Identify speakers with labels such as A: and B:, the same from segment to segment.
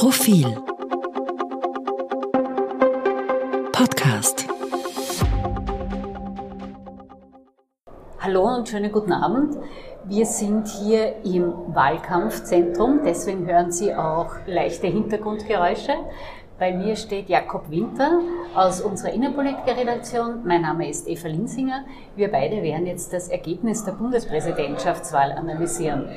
A: Profil Podcast
B: Hallo und schönen guten Abend. Wir sind hier im Wahlkampfzentrum, deswegen hören Sie auch leichte Hintergrundgeräusche. Bei mir steht Jakob Winter aus unserer Innenpolitiker-Redaktion. Mein Name ist Eva Linsinger. Wir beide werden jetzt das Ergebnis der Bundespräsidentschaftswahl analysieren.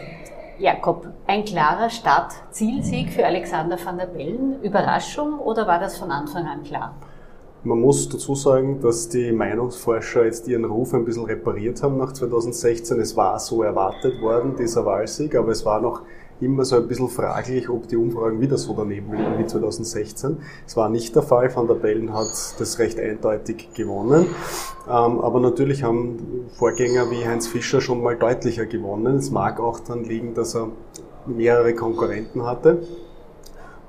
B: Jakob, ein klarer Start-Zielsieg für Alexander van der Bellen. Überraschung oder war das von Anfang an klar?
C: Man muss dazu sagen, dass die Meinungsforscher jetzt ihren Ruf ein bisschen repariert haben nach 2016. Es war so erwartet worden, dieser Wahlsieg, aber es war noch immer so ein bisschen fraglich, ob die Umfragen wieder so daneben liegen wie 2016. Es war nicht der Fall. Van der Bellen hat das recht eindeutig gewonnen. Ähm, aber natürlich haben Vorgänger wie Heinz Fischer schon mal deutlicher gewonnen. Es mag auch daran liegen, dass er mehrere Konkurrenten hatte.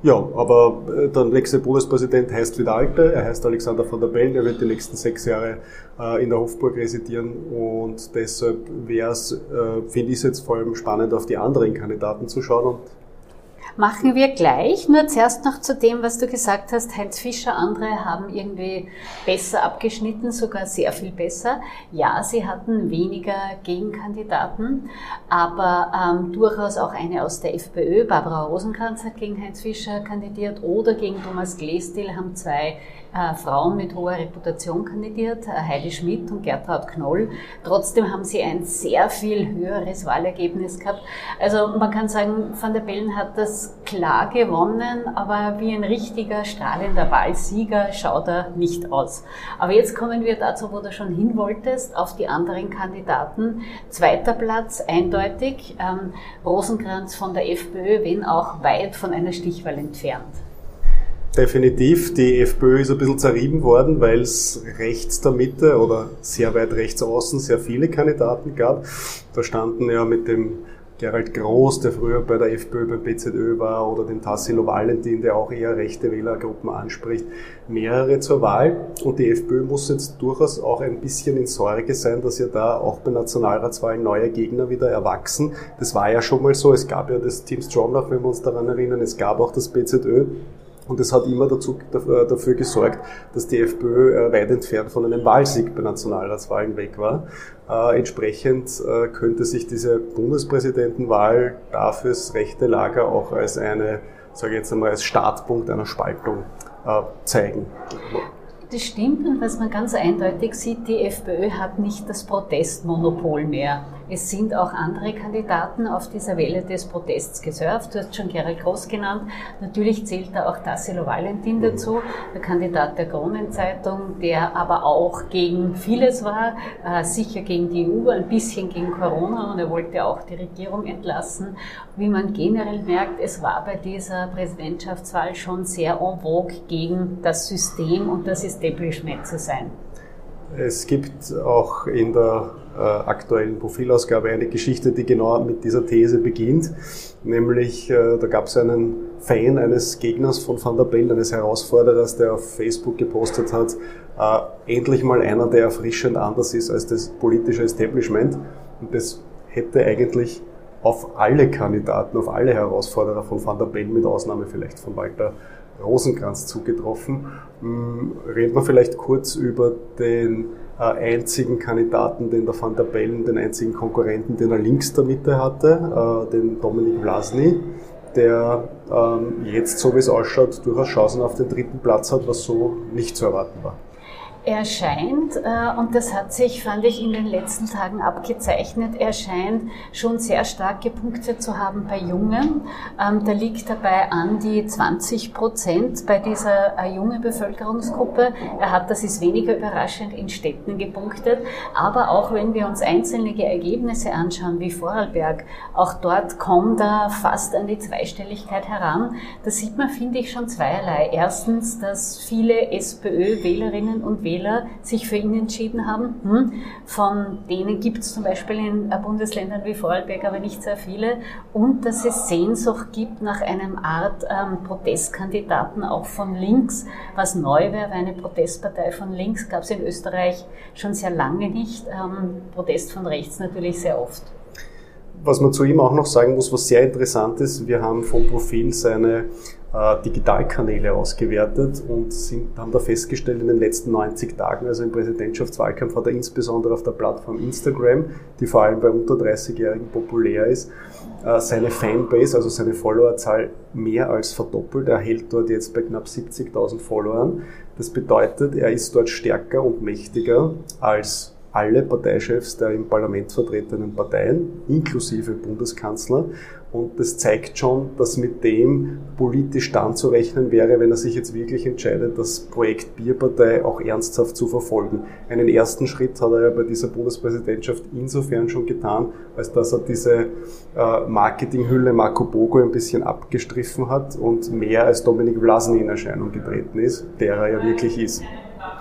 C: Ja, aber äh, der nächste Bundespräsident heißt wieder Alte, er heißt Alexander von der Bellen, er wird die nächsten sechs Jahre äh, in der Hofburg residieren. Und deshalb wäre es, äh, finde ich es jetzt vor allem spannend, auf die anderen Kandidaten zu schauen. Und
B: Machen wir gleich. Nur zuerst noch zu dem, was du gesagt hast. Heinz Fischer, andere haben irgendwie besser abgeschnitten, sogar sehr viel besser. Ja, sie hatten weniger Gegenkandidaten, aber ähm, durchaus auch eine aus der FPÖ. Barbara Rosenkranz hat gegen Heinz Fischer kandidiert oder gegen Thomas Glestil haben zwei äh, Frauen mit hoher Reputation kandidiert, äh, Heidi Schmidt und Gertraud Knoll. Trotzdem haben sie ein sehr viel höheres Wahlergebnis gehabt. Also man kann sagen, Van der Bellen hat das klar gewonnen, aber wie ein richtiger strahlender Wahlsieger schaut er nicht aus. Aber jetzt kommen wir dazu, wo du schon hin wolltest, auf die anderen Kandidaten. Zweiter Platz, eindeutig, ähm, Rosenkranz von der FPÖ, wenn auch weit von einer Stichwahl entfernt.
C: Definitiv. Die FPÖ ist ein bisschen zerrieben worden, weil es rechts der Mitte oder sehr weit rechts außen sehr viele Kandidaten gab. Da standen ja mit dem Gerald Groß, der früher bei der FPÖ beim BZÖ war, oder den Tassilo Valentin, der auch eher rechte Wählergruppen anspricht, mehrere zur Wahl. Und die FPÖ muss jetzt durchaus auch ein bisschen in Sorge sein, dass ja da auch bei Nationalratswahlen neue Gegner wieder erwachsen. Das war ja schon mal so. Es gab ja das Team Stronach, wenn wir uns daran erinnern. Es gab auch das BZÖ. Und das hat immer dazu, äh, dafür gesorgt, dass die FPÖ äh, weit entfernt von einem Wahlsieg bei Nationalratswahlen weg war. Äh, entsprechend könnte sich diese Bundespräsidentenwahl da fürs rechte Lager auch als eine, sage ich jetzt einmal, als Startpunkt einer Spaltung zeigen.
B: Das stimmt und was man ganz eindeutig sieht, die FPÖ hat nicht das Protestmonopol mehr. Es sind auch andere Kandidaten auf dieser Welle des Protests gesurft. Du hast schon Gerald Groß genannt. Natürlich zählt da auch Tassilo Valentin dazu, der Kandidat der Kronenzeitung, der aber auch gegen vieles war, äh, sicher gegen die EU, ein bisschen gegen Corona und er wollte auch die Regierung entlassen. Wie man generell merkt, es war bei dieser Präsidentschaftswahl schon sehr en vogue gegen das System und das Establishment zu sein.
C: Es gibt auch in der äh, aktuellen Profilausgabe eine Geschichte, die genau mit dieser These beginnt. Nämlich, äh, da gab es einen Fan eines Gegners von Van der Bellen, eines Herausforderers, der auf Facebook gepostet hat, äh, endlich mal einer, der erfrischend anders ist als das politische Establishment. Und das hätte eigentlich auf alle Kandidaten, auf alle Herausforderer von Van der Bellen, mit Ausnahme vielleicht von Walter Rosenkranz zugetroffen. Hm, reden wir vielleicht kurz über den äh, einzigen Kandidaten, den der Van der Bellen, den einzigen Konkurrenten, den er links der Mitte hatte, äh, den Dominik Vlasny, der ähm, jetzt, so wie es ausschaut, durchaus Chancen auf den dritten Platz hat, was so nicht zu erwarten war
B: erscheint, äh, und das hat sich, fand ich, in den letzten Tagen abgezeichnet, er scheint schon sehr starke Punkte zu haben bei Jungen. Ähm, da liegt dabei an die 20 Prozent bei dieser äh, jungen Bevölkerungsgruppe. Er hat, das ist weniger überraschend, in Städten gepunktet. Aber auch wenn wir uns einzelne Ergebnisse anschauen, wie Vorarlberg, auch dort kommt er fast an die Zweistelligkeit heran. Da sieht man, finde ich, schon zweierlei. Erstens, dass viele SPÖ-Wählerinnen und Wähler Wähler sich für ihn entschieden haben. Hm, von denen gibt es zum Beispiel in äh, Bundesländern wie Vorarlberg aber nicht sehr viele. Und dass es Sehnsucht gibt nach einem Art ähm, Protestkandidaten auch von links, was neu wäre, eine Protestpartei von links gab es in Österreich schon sehr lange nicht. Ähm, Protest von rechts natürlich sehr oft.
C: Was man zu ihm auch noch sagen muss, was sehr interessant ist, wir haben vom Profil seine Digitalkanäle ausgewertet und sind, haben da festgestellt, in den letzten 90 Tagen, also im Präsidentschaftswahlkampf, hat er insbesondere auf der Plattform Instagram, die vor allem bei unter 30-Jährigen populär ist, äh, seine Fanbase, also seine Followerzahl mehr als verdoppelt. Er hält dort jetzt bei knapp 70.000 Followern. Das bedeutet, er ist dort stärker und mächtiger als alle Parteichefs der im Parlament vertretenen Parteien, inklusive Bundeskanzler. Und das zeigt schon, dass mit dem politisch dann zu rechnen wäre, wenn er sich jetzt wirklich entscheidet, das Projekt Bierpartei auch ernsthaft zu verfolgen. Einen ersten Schritt hat er ja bei dieser Bundespräsidentschaft insofern schon getan, als dass er diese äh, Marketinghülle Marco Bogo ein bisschen abgestriffen hat und mehr als Dominik Vlasny in Erscheinung getreten ist, der er ja wirklich ist.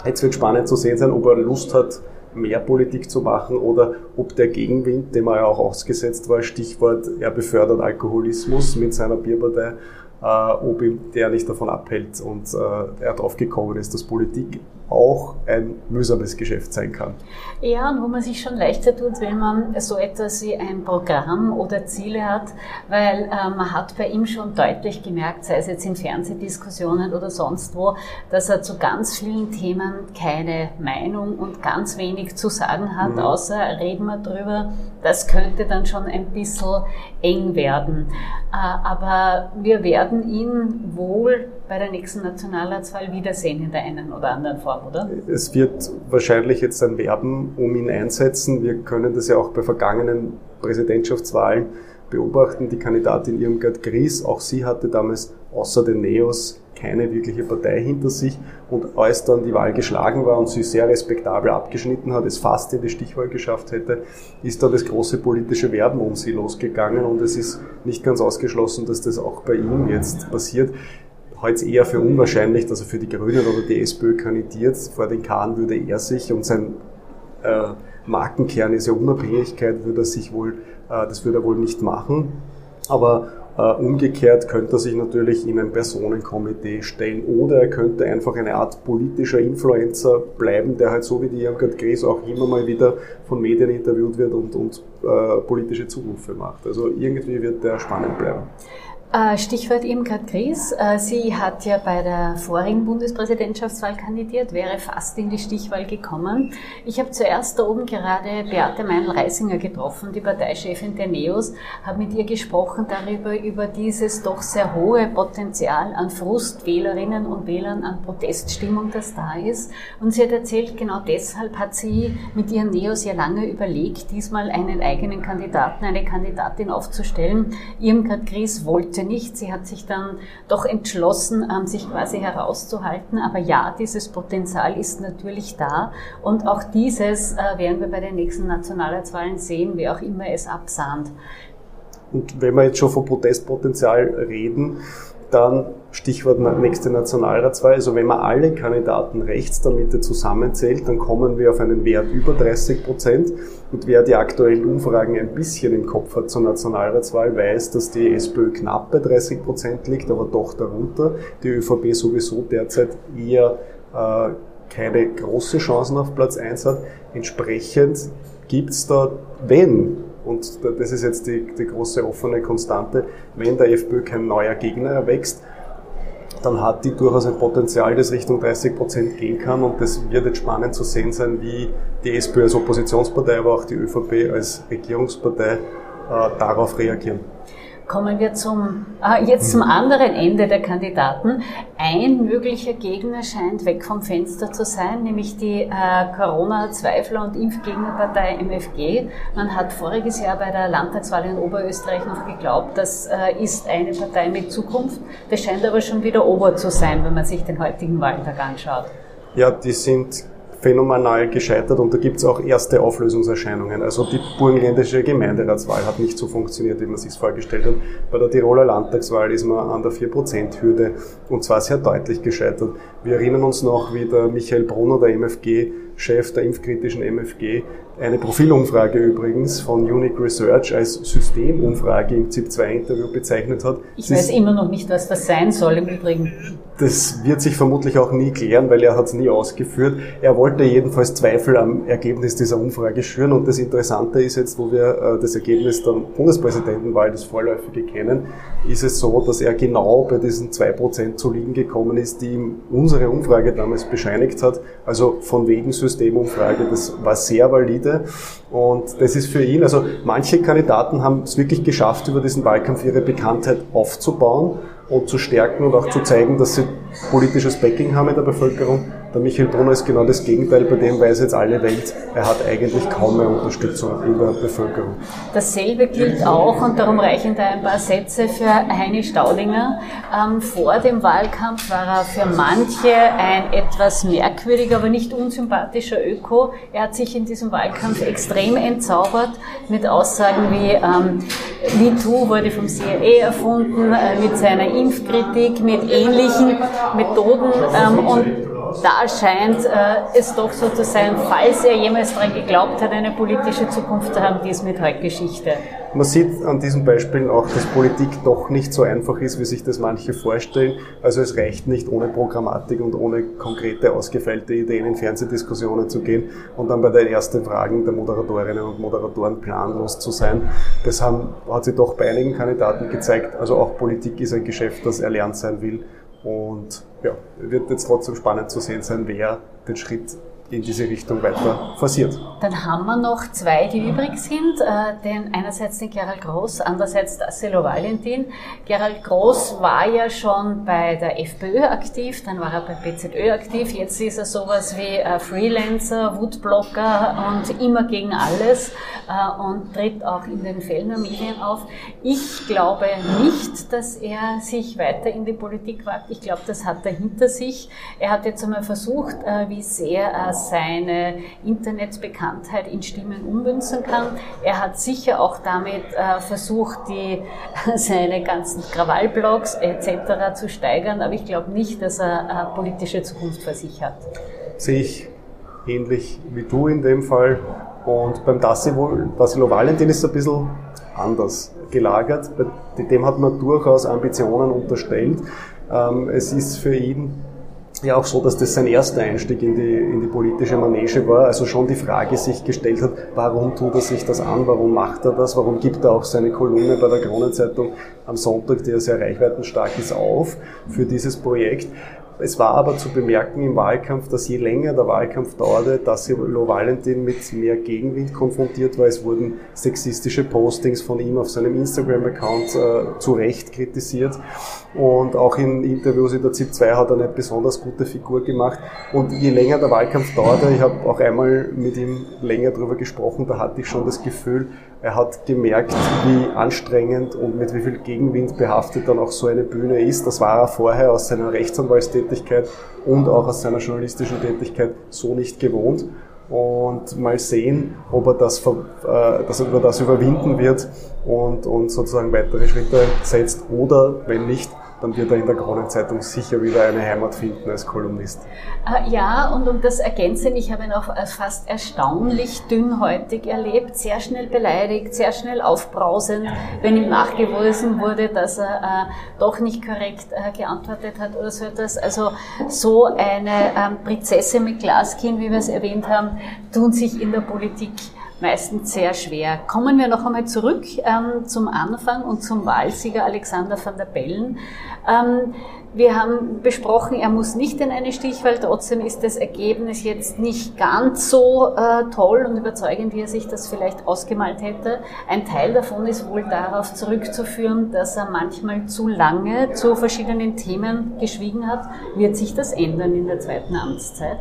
C: Jetzt wird spannend zu sehen sein, ob er Lust hat, mehr Politik zu machen oder ob der Gegenwind, dem er ja auch ausgesetzt war, Stichwort, er befördert Alkoholismus mit seiner Bierpartei, äh, ob ihm der nicht davon abhält und äh, er drauf gekommen ist, dass Politik auch ein mühsames Geschäft sein kann.
B: Ja, und wo man sich schon leichter tut, wenn man so etwas wie ein Programm oder Ziele hat, weil äh, man hat bei ihm schon deutlich gemerkt, sei es jetzt in Fernsehdiskussionen oder sonst wo, dass er zu ganz vielen Themen keine Meinung und ganz wenig zu sagen hat, mhm. außer reden wir drüber, das könnte dann schon ein bisschen eng werden. Äh, aber wir werden ihn wohl bei der nächsten Nationalratswahl wiedersehen in der einen oder anderen Form, oder?
C: Es wird wahrscheinlich jetzt ein Werben um ihn einsetzen. Wir können das ja auch bei vergangenen Präsidentschaftswahlen beobachten. Die Kandidatin Irmgard Gries, auch sie hatte damals außer den Neos keine wirkliche Partei hinter sich. Und als dann die Wahl geschlagen war und sie sehr respektabel abgeschnitten hat, es fast in die Stichwahl geschafft hätte, ist da das große politische Werben um sie losgegangen. Und es ist nicht ganz ausgeschlossen, dass das auch bei ihm jetzt passiert halte es eher für unwahrscheinlich, dass er für die Grünen oder die SPÖ kandidiert. Vor den Kahn würde er sich und sein äh, Markenkern ist ja Unabhängigkeit, würde er sich wohl, äh, das würde er wohl nicht machen. Aber äh, umgekehrt könnte er sich natürlich in ein Personenkomitee stellen oder er könnte einfach eine Art politischer Influencer bleiben, der halt so wie die Irmgard Gries auch immer mal wieder von Medien interviewt wird und, und äh, politische Zurufe macht. Also irgendwie wird der spannend bleiben.
B: Äh, Stichwort Irmgard Gries. Äh, sie hat ja bei der vorigen Bundespräsidentschaftswahl kandidiert, wäre fast in die Stichwahl gekommen. Ich habe zuerst da oben gerade Beate Meinl-Reisinger getroffen, die Parteichefin der NEOS, habe mit ihr gesprochen darüber, über dieses doch sehr hohe Potenzial an Frustwählerinnen und Wählern, an Proteststimmung, das da ist. Und sie hat erzählt, genau deshalb hat sie mit ihren NEOS ja lange überlegt, diesmal einen eigenen Kandidaten, eine Kandidatin aufzustellen. Irmgard Gries wollte nicht. Sie hat sich dann doch entschlossen, ähm, sich quasi herauszuhalten. Aber ja, dieses Potenzial ist natürlich da. Und auch dieses äh, werden wir bei den nächsten Nationalratswahlen sehen, wie auch immer es absahnt.
C: Und wenn wir jetzt schon von Protestpotenzial reden, dann Stichwort nächste Nationalratswahl. Also wenn man alle Kandidaten rechts der Mitte zusammenzählt, dann kommen wir auf einen Wert über 30 Prozent. Und wer die aktuellen Umfragen ein bisschen im Kopf hat zur Nationalratswahl, weiß, dass die SPÖ knapp bei 30 Prozent liegt, aber doch darunter. Die ÖVP sowieso derzeit eher äh, keine große Chancen auf Platz 1 hat. Entsprechend gibt's da, wenn und das ist jetzt die, die große offene Konstante, wenn der FPÖ kein neuer Gegner erwächst, dann hat die durchaus ein Potenzial, das Richtung 30 Prozent gehen kann. Und das wird jetzt spannend zu sehen sein, wie die SPÖ als Oppositionspartei, aber auch die ÖVP als Regierungspartei äh, darauf reagieren.
B: Kommen wir zum, äh, jetzt zum anderen Ende der Kandidaten. Ein möglicher Gegner scheint weg vom Fenster zu sein, nämlich die äh, Corona-Zweifler- und Impfgegnerpartei MFG. Man hat voriges Jahr bei der Landtagswahl in Oberösterreich noch geglaubt, das äh, ist eine Partei mit Zukunft. Das scheint aber schon wieder ober zu sein, wenn man sich den heutigen Wahltag anschaut.
C: Ja, die sind phänomenal gescheitert und da gibt es auch erste Auflösungserscheinungen. Also die burgenländische Gemeinderatswahl hat nicht so funktioniert, wie man sich vorgestellt hat. Bei der Tiroler Landtagswahl ist man an der 4%-Hürde und zwar sehr deutlich gescheitert. Wir erinnern uns noch, wie der Michael Brunner, der MFG, Chef der impfkritischen MFG, eine Profilumfrage übrigens von Unique Research als Systemumfrage im ZIP-2-Interview bezeichnet hat.
B: Ich weiß immer noch nicht, was das sein soll im Übrigen.
C: Das wird sich vermutlich auch nie klären, weil er hat es nie ausgeführt. Er wollte jedenfalls Zweifel am Ergebnis dieser Umfrage schüren und das Interessante ist jetzt, wo wir äh, das Ergebnis der Bundespräsidentenwahl, das vorläufige kennen, ist es so, dass er genau bei diesen zwei Prozent zu liegen gekommen ist, die ihm unsere Umfrage damals bescheinigt hat. Also von wegen Systemumfrage, das war sehr valide und das ist für ihn, also manche Kandidaten haben es wirklich geschafft, über diesen Wahlkampf ihre Bekanntheit aufzubauen und zu stärken und auch zu zeigen, dass sie politisches Backing haben in der Bevölkerung. Der Michael Brunner ist genau das Gegenteil, bei dem weiß jetzt alle Welt, er hat eigentlich kaum mehr Unterstützung in der Bevölkerung.
B: Dasselbe gilt auch, und darum reichen da ein paar Sätze für Heini Staudinger. Ähm, vor dem Wahlkampf war er für manche ein etwas merkwürdiger, aber nicht unsympathischer Öko. Er hat sich in diesem Wahlkampf extrem entzaubert mit Aussagen wie ähm, MeToo wurde vom CIA erfunden, äh, mit seiner Impfkritik, mit ähnlichen Methoden ähm, und da scheint äh, es doch so zu sein, falls er jemals daran geglaubt hat, eine politische Zukunft zu haben, die ist mit heute Geschichte.
C: Man sieht an diesen Beispielen auch, dass Politik doch nicht so einfach ist, wie sich das manche vorstellen. Also es reicht nicht ohne Programmatik und ohne konkrete, ausgefeilte Ideen in Fernsehdiskussionen zu gehen und dann bei den ersten Fragen der Moderatorinnen und Moderatoren planlos zu sein. Das haben, hat sich doch bei einigen Kandidaten gezeigt. Also auch Politik ist ein Geschäft, das erlernt sein will und ja, wird jetzt trotzdem spannend zu sehen sein, wer den Schritt in diese Richtung weiter forciert.
B: Dann haben wir noch zwei, die übrig sind. Äh, den, einerseits den Gerald Groß, andererseits Tassilo Valentin. Gerald Groß war ja schon bei der FPÖ aktiv, dann war er bei BZÖ aktiv. Jetzt ist er sowas wie äh, Freelancer, Woodblocker und immer gegen alles äh, und tritt auch in den Fellner Medien auf. Ich glaube nicht, dass er sich weiter in die Politik wagt. Ich glaube, das hat er hinter sich. Er hat jetzt einmal versucht, wie sehr er seine Internetbekanntheit in Stimmen ummünzen kann. Er hat sicher auch damit äh, versucht, die, seine ganzen Krawallblogs etc. zu steigern, aber ich glaube nicht, dass er eine politische Zukunft vor sich hat.
C: Sehe ich ähnlich wie du in dem Fall. Und beim Tassilo Valentin ist es ein bisschen anders gelagert. Dem hat man durchaus Ambitionen unterstellt. Ähm, es ist für ihn ja auch so, dass das sein erster Einstieg in die, in die politische Manege war. Also schon die Frage sich gestellt hat, warum tut er sich das an, warum macht er das, warum gibt er auch seine Kolumne bei der Kronenzeitung am Sonntag, die ja sehr reichweitenstark ist, auf für dieses Projekt. Es war aber zu bemerken im Wahlkampf, dass je länger der Wahlkampf dauerte, dass Lo Valentin mit mehr Gegenwind konfrontiert war. Es wurden sexistische Postings von ihm auf seinem Instagram-Account äh, zu Recht kritisiert. Und auch in Interviews in der ZIP 2 hat er eine besonders gute Figur gemacht. Und je länger der Wahlkampf dauerte, ich habe auch einmal mit ihm länger darüber gesprochen, da hatte ich schon das Gefühl, er hat gemerkt, wie anstrengend und mit wie viel Gegenwind behaftet dann auch so eine Bühne ist. Das war er vorher aus seiner Rechtsanwaltstätigkeit und auch aus seiner journalistischen Tätigkeit so nicht gewohnt. Und mal sehen, ob er das, äh, dass er das überwinden wird und, und sozusagen weitere Schritte setzt oder wenn nicht, dann wird er in der Kronenzeitung sicher wieder eine Heimat finden als Kolumnist.
B: Äh, ja, und um das ergänzen, ich habe ihn auch fast erstaunlich dünnhäutig erlebt, sehr schnell beleidigt, sehr schnell aufbrausend, wenn ihm nachgewiesen wurde, dass er äh, doch nicht korrekt äh, geantwortet hat oder so etwas. Also so eine ähm, Prinzessin mit Glaskind, wie wir es erwähnt haben, tun sich in der Politik meistens sehr schwer. Kommen wir noch einmal zurück ähm, zum Anfang und zum Wahlsieger Alexander van der Bellen. Ähm, wir haben besprochen, er muss nicht in eine Stichwahl, trotzdem ist das Ergebnis jetzt nicht ganz so äh, toll und überzeugend, wie er sich das vielleicht ausgemalt hätte. Ein Teil davon ist wohl darauf zurückzuführen, dass er manchmal zu lange zu verschiedenen Themen geschwiegen hat. Wird sich das ändern in der zweiten Amtszeit?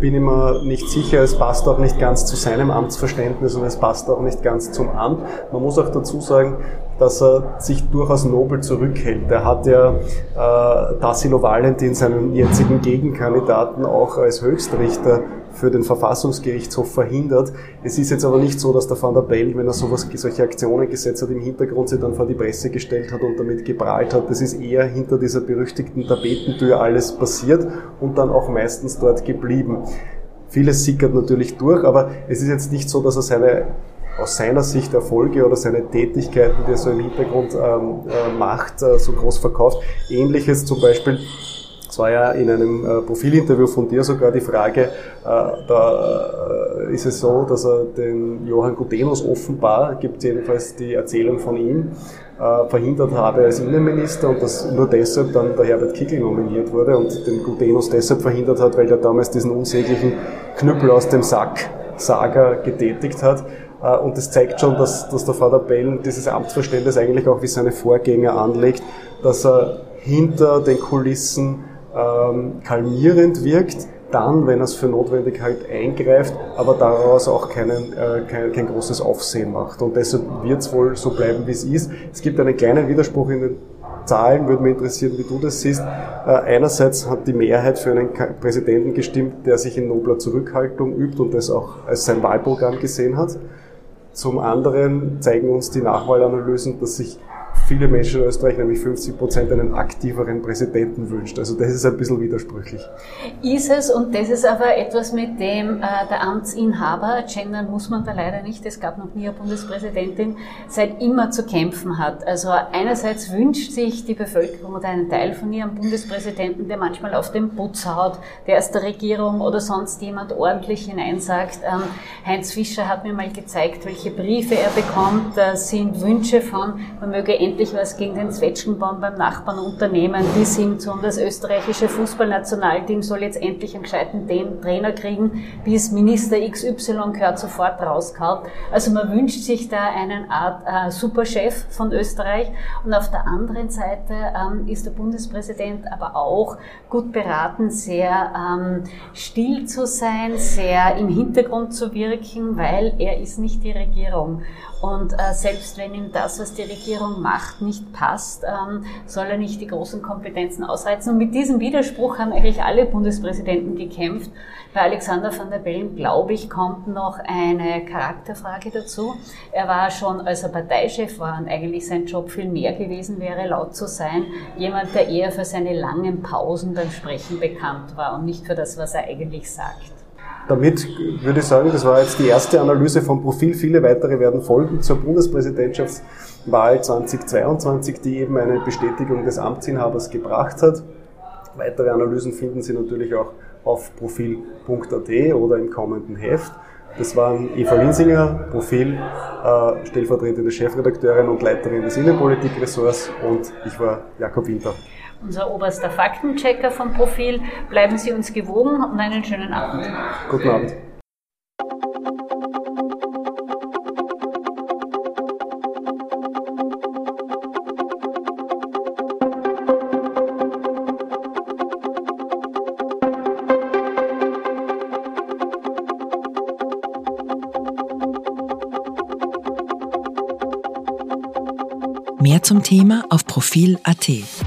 C: Bin ich mir nicht sicher. Es passt auch nicht ganz zu seinem Amtsverständnis und es passt auch nicht ganz zum Amt. Man muss auch dazu sagen, dass er sich durchaus nobel zurückhält. Er hat ja äh, Tassilo Valentin, seinen jetzigen Gegenkandidaten, auch als Höchstrichter für den Verfassungsgerichtshof verhindert. Es ist jetzt aber nicht so, dass der Van der Bell, wenn er sowas, solche Aktionen gesetzt hat, im Hintergrund sich dann vor die Presse gestellt hat und damit geprahlt hat. Das ist eher hinter dieser berüchtigten Tapetentür alles passiert und dann auch meistens dort geblieben. vieles sickert natürlich durch, aber es ist jetzt nicht so, dass er seine aus seiner Sicht Erfolge oder seine Tätigkeiten, die er so im Hintergrund ähm, äh, macht, äh, so groß verkauft. Ähnliches zum Beispiel es war ja in einem äh, Profilinterview von dir sogar die Frage, äh, da äh, ist es so, dass er den Johann Gutenus offenbar, gibt jedenfalls die Erzählung von ihm, äh, verhindert habe als Innenminister und dass nur deshalb dann der Herbert Kickl nominiert wurde und den Gutenus deshalb verhindert hat, weil der damals diesen unsäglichen Knüppel aus dem Sack Saga getätigt hat. Äh, und das zeigt schon, dass, dass der Vater Bellen dieses Amtsverständnis eigentlich auch wie seine Vorgänger anlegt, dass er hinter den Kulissen ähm, kalmierend wirkt, dann, wenn es für notwendig halt eingreift, aber daraus auch keinen, äh, kein, kein großes Aufsehen macht. Und deshalb wird es wohl so bleiben, wie es ist. Es gibt einen kleinen Widerspruch in den Zahlen, würde mich interessieren, wie du das siehst. Äh, einerseits hat die Mehrheit für einen Präsidenten gestimmt, der sich in nobler Zurückhaltung übt und das auch als sein Wahlprogramm gesehen hat. Zum anderen zeigen uns die Nachwahlanalysen, dass sich viele Menschen in Österreich, nämlich 50 Prozent, einen aktiveren Präsidenten wünscht. Also das ist ein bisschen widersprüchlich.
B: Ist es, und das ist aber etwas, mit dem äh, der Amtsinhaber, gendern muss man da leider nicht, es gab noch nie eine Bundespräsidentin, seit immer zu kämpfen hat. Also einerseits wünscht sich die Bevölkerung oder einen Teil von ihrem Bundespräsidenten, der manchmal auf den Putz haut, der aus der Regierung oder sonst jemand ordentlich hineinsagt. Ähm, Heinz Fischer hat mir mal gezeigt, welche Briefe er bekommt. Da sind Wünsche von, man möge endlich was gegen den Zwetschgenbaum beim Nachbarn unternehmen, bis hin zu das österreichische Fußballnationalteam soll jetzt endlich einen gescheiten Trainer kriegen, bis Minister XY gehört sofort rauskaut. Also man wünscht sich da einen Art äh, Superchef von Österreich und auf der anderen Seite ähm, ist der Bundespräsident aber auch gut beraten, sehr ähm, still zu sein, sehr im Hintergrund zu wirken, weil er ist nicht die Regierung. Und äh, selbst wenn ihm das, was die Regierung macht, nicht passt, ähm, soll er nicht die großen Kompetenzen ausreizen. Und mit diesem Widerspruch haben eigentlich alle Bundespräsidenten gekämpft. Bei Alexander van der Bellen, glaube ich, kommt noch eine Charakterfrage dazu. Er war schon, als er Parteichef war und eigentlich sein Job viel mehr gewesen wäre, laut zu sein, jemand, der eher für seine langen Pausen beim Sprechen bekannt war und nicht für das, was er eigentlich sagt.
C: Damit würde ich sagen, das war jetzt die erste Analyse vom Profil. Viele weitere werden folgen zur Bundespräsidentschaftswahl 2022, die eben eine Bestätigung des Amtsinhabers gebracht hat. Weitere Analysen finden Sie natürlich auch auf profil.at oder im kommenden Heft. Das waren Eva Linsinger, Profil, äh, stellvertretende Chefredakteurin und Leiterin des Innenpolitikressorts und ich war Jakob Winter
B: unser oberster Faktenchecker vom Profil. Bleiben Sie uns gewogen und einen schönen Abend.
C: Guten Abend.
A: Profil.at.